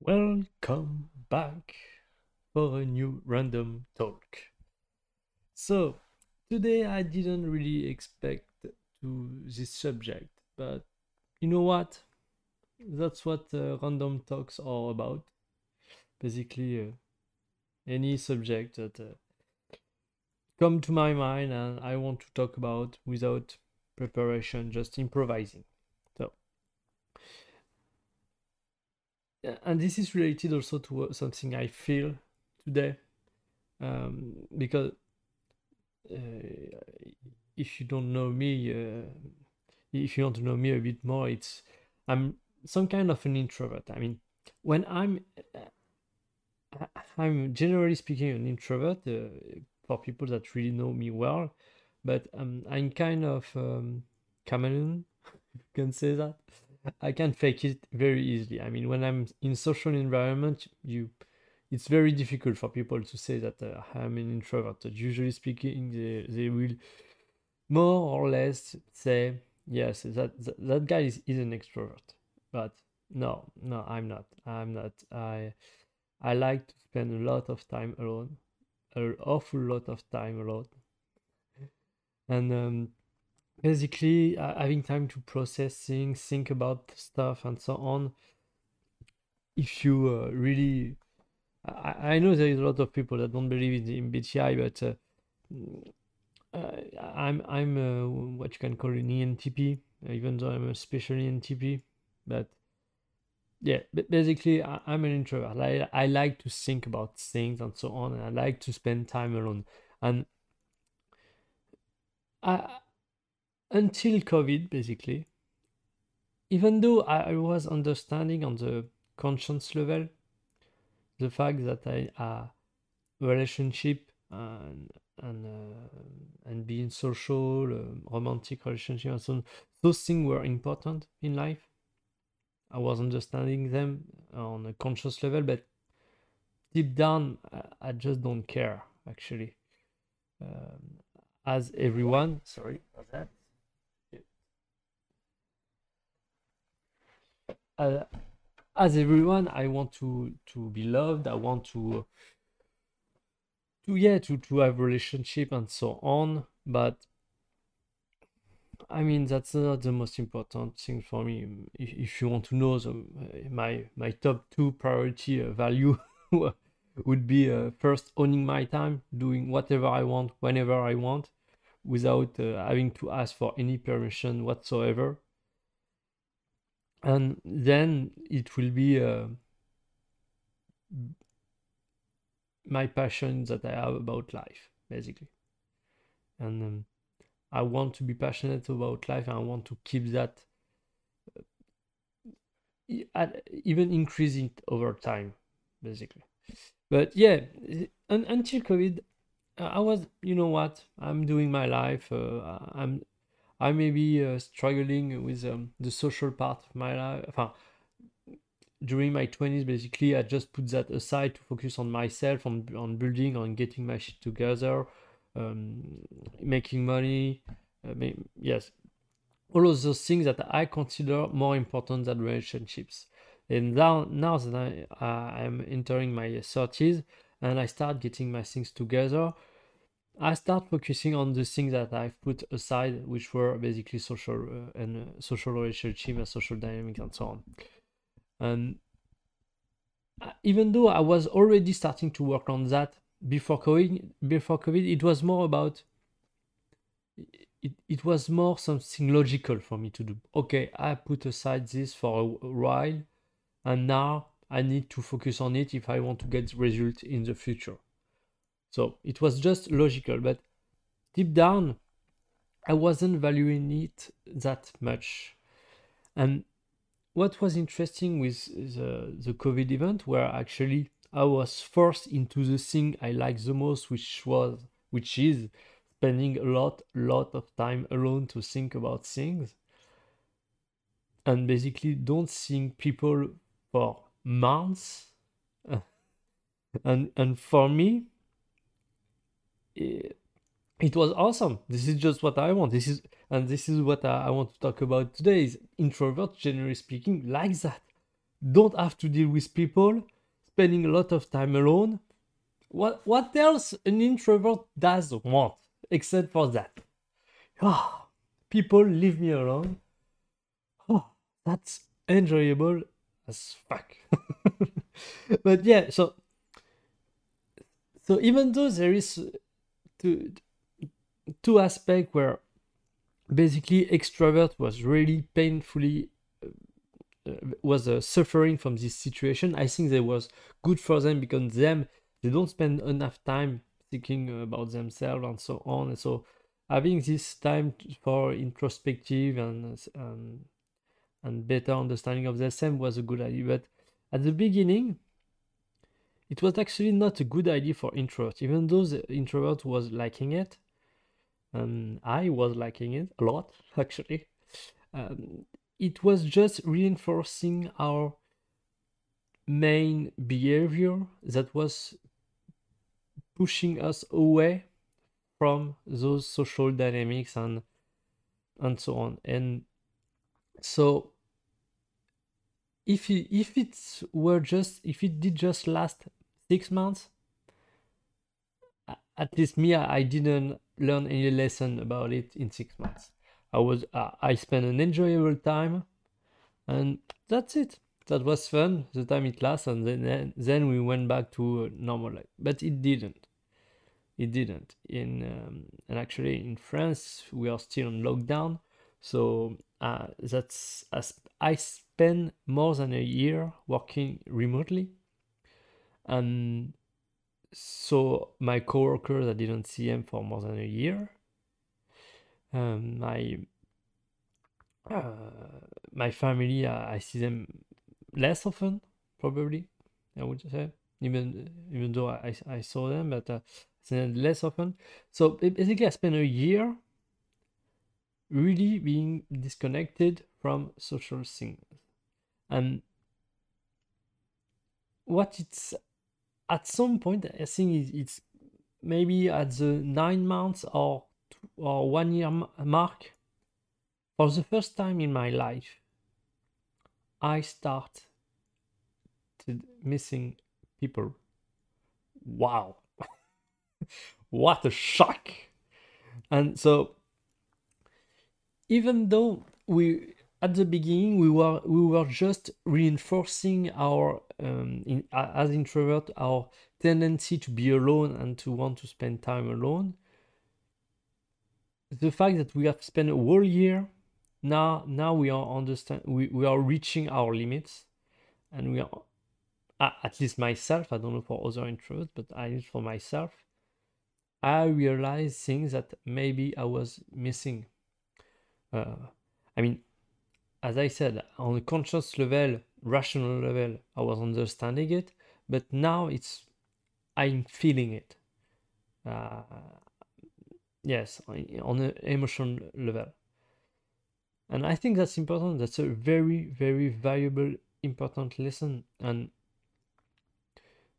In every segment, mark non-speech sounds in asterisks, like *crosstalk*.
Welcome back for a new random talk. So, today I didn't really expect to this subject, but you know what? That's what uh, random talks are about. Basically, uh, any subject that uh, come to my mind and I want to talk about without preparation, just improvising. So, and this is related also to something I feel today, um, because uh, if you don't know me, uh, if you want to know me a bit more, it's I'm some kind of an introvert. I mean, when I'm uh, I'm generally speaking an introvert uh, for people that really know me well, but um, I'm kind of um, chameleon, *laughs* you can say that. I can fake it very easily. I mean, when I'm in social environment, you it's very difficult for people to say that uh, I'm an introvert. Usually speaking, they, they will more or less say, yes, that, that, that guy is, is an extrovert. But no, no, I'm not. I'm not. I I like to spend a lot of time alone, an awful lot of time alone, and um, basically having time to process things, think about stuff, and so on. If you uh, really, I, I know there is a lot of people that don't believe in, MBTI, but uh, uh, I'm I'm uh, what you can call an ENTP, even though I'm especially ENTP, but yeah, but basically I, am an introvert. I I like to think about things and so on, and I like to spend time alone. And I until COVID, basically, even though I, was understanding on the conscience level the fact that I relationship and and uh, and being social, uh, romantic relationship, and so on, those things were important in life. I was understanding them on a conscious level, but deep down, I, I just don't care actually. Um, as everyone, sorry for that. Uh, as everyone, I want to to be loved. I want to to yeah to to have relationship and so on. But I mean that's not the most important thing for me. If, if you want to know the, my my top two priority uh, value *laughs* would be uh, first owning my time, doing whatever I want whenever I want, without uh, having to ask for any permission whatsoever and then it will be uh, my passion that I have about life, basically. And um, I want to be passionate about life, and I want to keep that, uh, even increase it over time, basically. But yeah, un- until COVID, I was, you know what, I'm doing my life. Uh, I'm I may be uh, struggling with um, the social part of my life. during my 20s, basically, I just put that aside to focus on myself, on, on building, on getting my shit together, um, making money. Uh, yes, all of those things that I consider more important than relationships. And now, now that I, I am entering my 30s and I start getting my things together, I start focusing on the things that I've put aside, which were basically social uh, and uh, social relationship and social dynamics and so on. And even though I was already starting to work on that before COVID, before COVID, it was more about it, it was more something logical for me to do. Okay, I put aside this for a while, and now I need to focus on it if I want to get results in the future. So it was just logical, but deep down, I wasn't valuing it that much. And what was interesting with the, the COVID event, where actually I was forced into the thing I like the most, which was which is spending a lot, lot of time alone to think about things. And basically don't think people for months. *laughs* and and for me, it was awesome. This is just what I want. This is and this is what I, I want to talk about today. Is introverts, generally speaking, like that. don't have to deal with people, spending a lot of time alone. What what else an introvert does want except for that? Oh, people leave me alone. Oh, that's enjoyable as fuck. *laughs* but yeah, so so even though there is two two aspects where basically extrovert was really painfully uh, was uh, suffering from this situation. I think it was good for them because them they don't spend enough time thinking about themselves and so on. And so having this time for introspective and um, and better understanding of themselves was a good idea. But at the beginning it was actually not a good idea for introverts, even though the introvert was liking it. Um, i was liking it a lot *laughs* actually. Um, it was just reinforcing our main behavior that was pushing us away from those social dynamics and and so on. And so if it, if it were just if it did just last six months? At least me i didn't learn any lesson about it in six months. I was uh, i spent an enjoyable time and that's it. That was fun the time it lasts and then then we went back to normal life. But it didn't. It didn't. In um, and actually in france we are still on lockdown. So uh, that's as i spent more than a year working remotely and so my coworkers i didn't see them for more than a year um, my uh, my family uh, i see them less often probably i would say even even though i, I saw them but uh, less often. So basically, I spent a year really being disconnected from social things. And what it's at some point, I think it's maybe at the nine months or or one year mark. For the first time in my life, I start to missing people. Wow *laughs* what a shock! And so, even though we at the beginning we were we were just reinforcing our um, in, as introvert our tendency to be alone and to want to spend time alone the fact that we have spent a whole year now now we are understand we, we are reaching our limits and we are at least myself i don't know for other introverts but i need for myself I realized things that maybe I was missing. Uh, I mean, as I said, on a conscious level, rational level, I was understanding it, but now it's I'm feeling it. Uh, yes, on an emotional level. And I think that's important. That's a very, very valuable, important lesson. And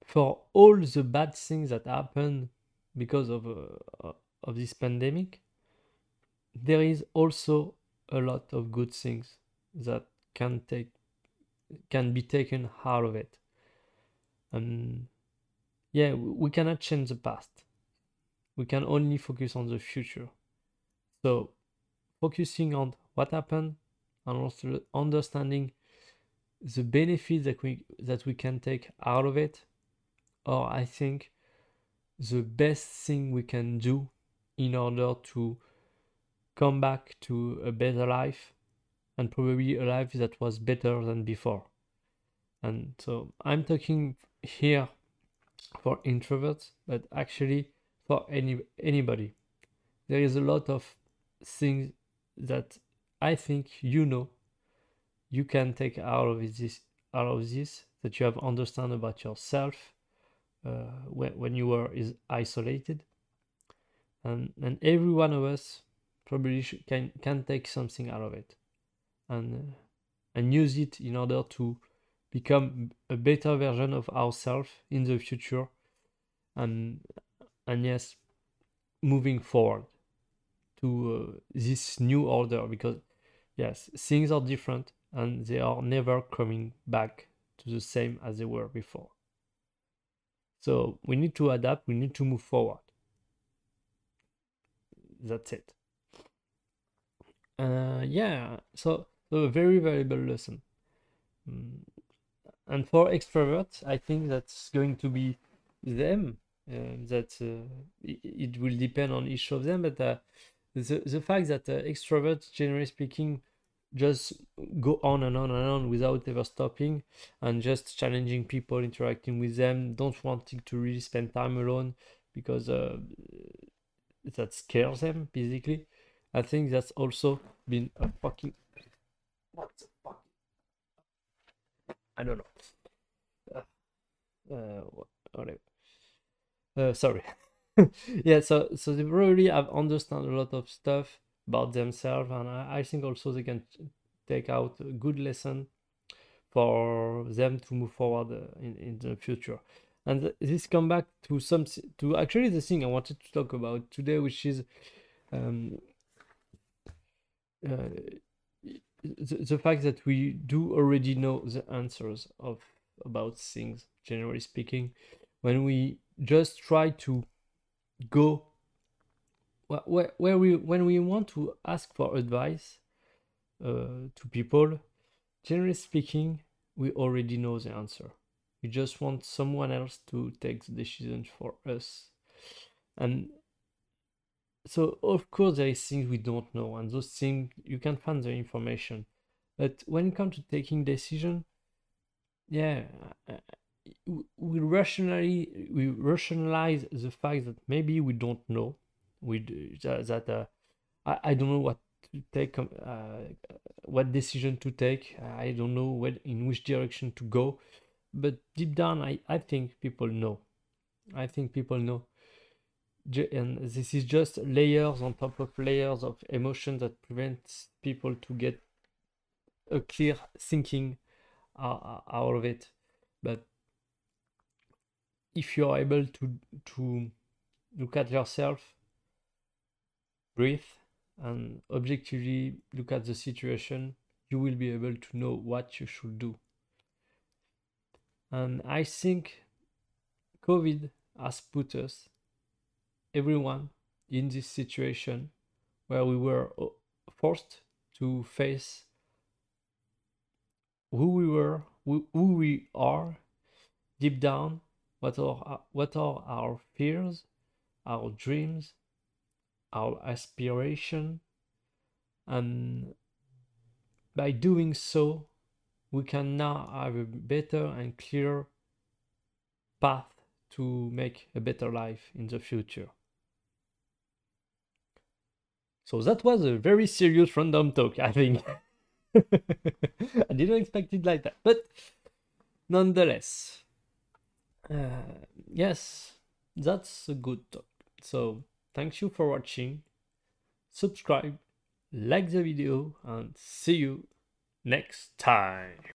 for all the bad things that happen because of uh, of this pandemic, there is also a lot of good things that can take can be taken out of it. And yeah, we cannot change the past. We can only focus on the future. So focusing on what happened and also understanding the benefits that we that we can take out of it, or I think the best thing we can do in order to come back to a better life and probably a life that was better than before. And so I'm talking here for introverts, but actually for any anybody. There is a lot of things that I think you know you can take out of this out of this that you have understand about yourself uh, when, when you were is isolated and and every one of us probably can can take something out of it and and use it in order to become a better version of ourselves in the future and and yes moving forward to uh, this new order because yes things are different and they are never coming back to the same as they were before. So we need to adapt, we need to move forward. That's it. Uh, yeah, so, so a very valuable lesson. Mm. And for extroverts, I think that's going to be them. Uh, that uh, it, will depend on each of them, but uh, the the fact that uh, extroverts, generally speaking, just go on and on and on without ever stopping and just challenging people, interacting with them, don't wanting to really spend time alone because uh, that scares them basically. I think that's also been a fucking I don't know. Uh, uh whatever. Uh, sorry. *laughs* yeah, so so they really have understand a lot of stuff about themselves, and I, I think also they can take out a good lesson for them to move forward uh, in, in the future. And this come back to some to actually the thing I wanted to talk about today, which is um, uh, the, the fact that we do already know the answers of about things, generally speaking, when we just try to go where, where we when we want to ask for advice uh, to people generally speaking we already know the answer. We just want someone else to take the decision for us. And so of course there is things we don't know and those things you can find the information. But when it comes to taking decision yeah we rationally we rationalize the fact that maybe we don't know. We that, that uh, I, I don't know what to take um, uh, what decision to take. I don't know what in which direction to go. But deep down i i think people know. I think people know and this is just layers on top of layers of emotion that prevents people to get a clear thinking uh, out of it. But if you are able to to look at yourself breathe and objectively look at the situation you will be able to know what you should do. And i think covid has put us everyone in this situation where we were uh, forced to face who we were who we are deep down what are, what are our fears, our dreams, our aspiration, and by doing so, we can now have a better and clearer path to make a better life in the future. So that was a very serious random talk, I think. *laughs* I didn't expect it like that, but nonetheless, uh, yes, that's a good talk. So thanks you for watching. Subscribe, like the video, and see you next time.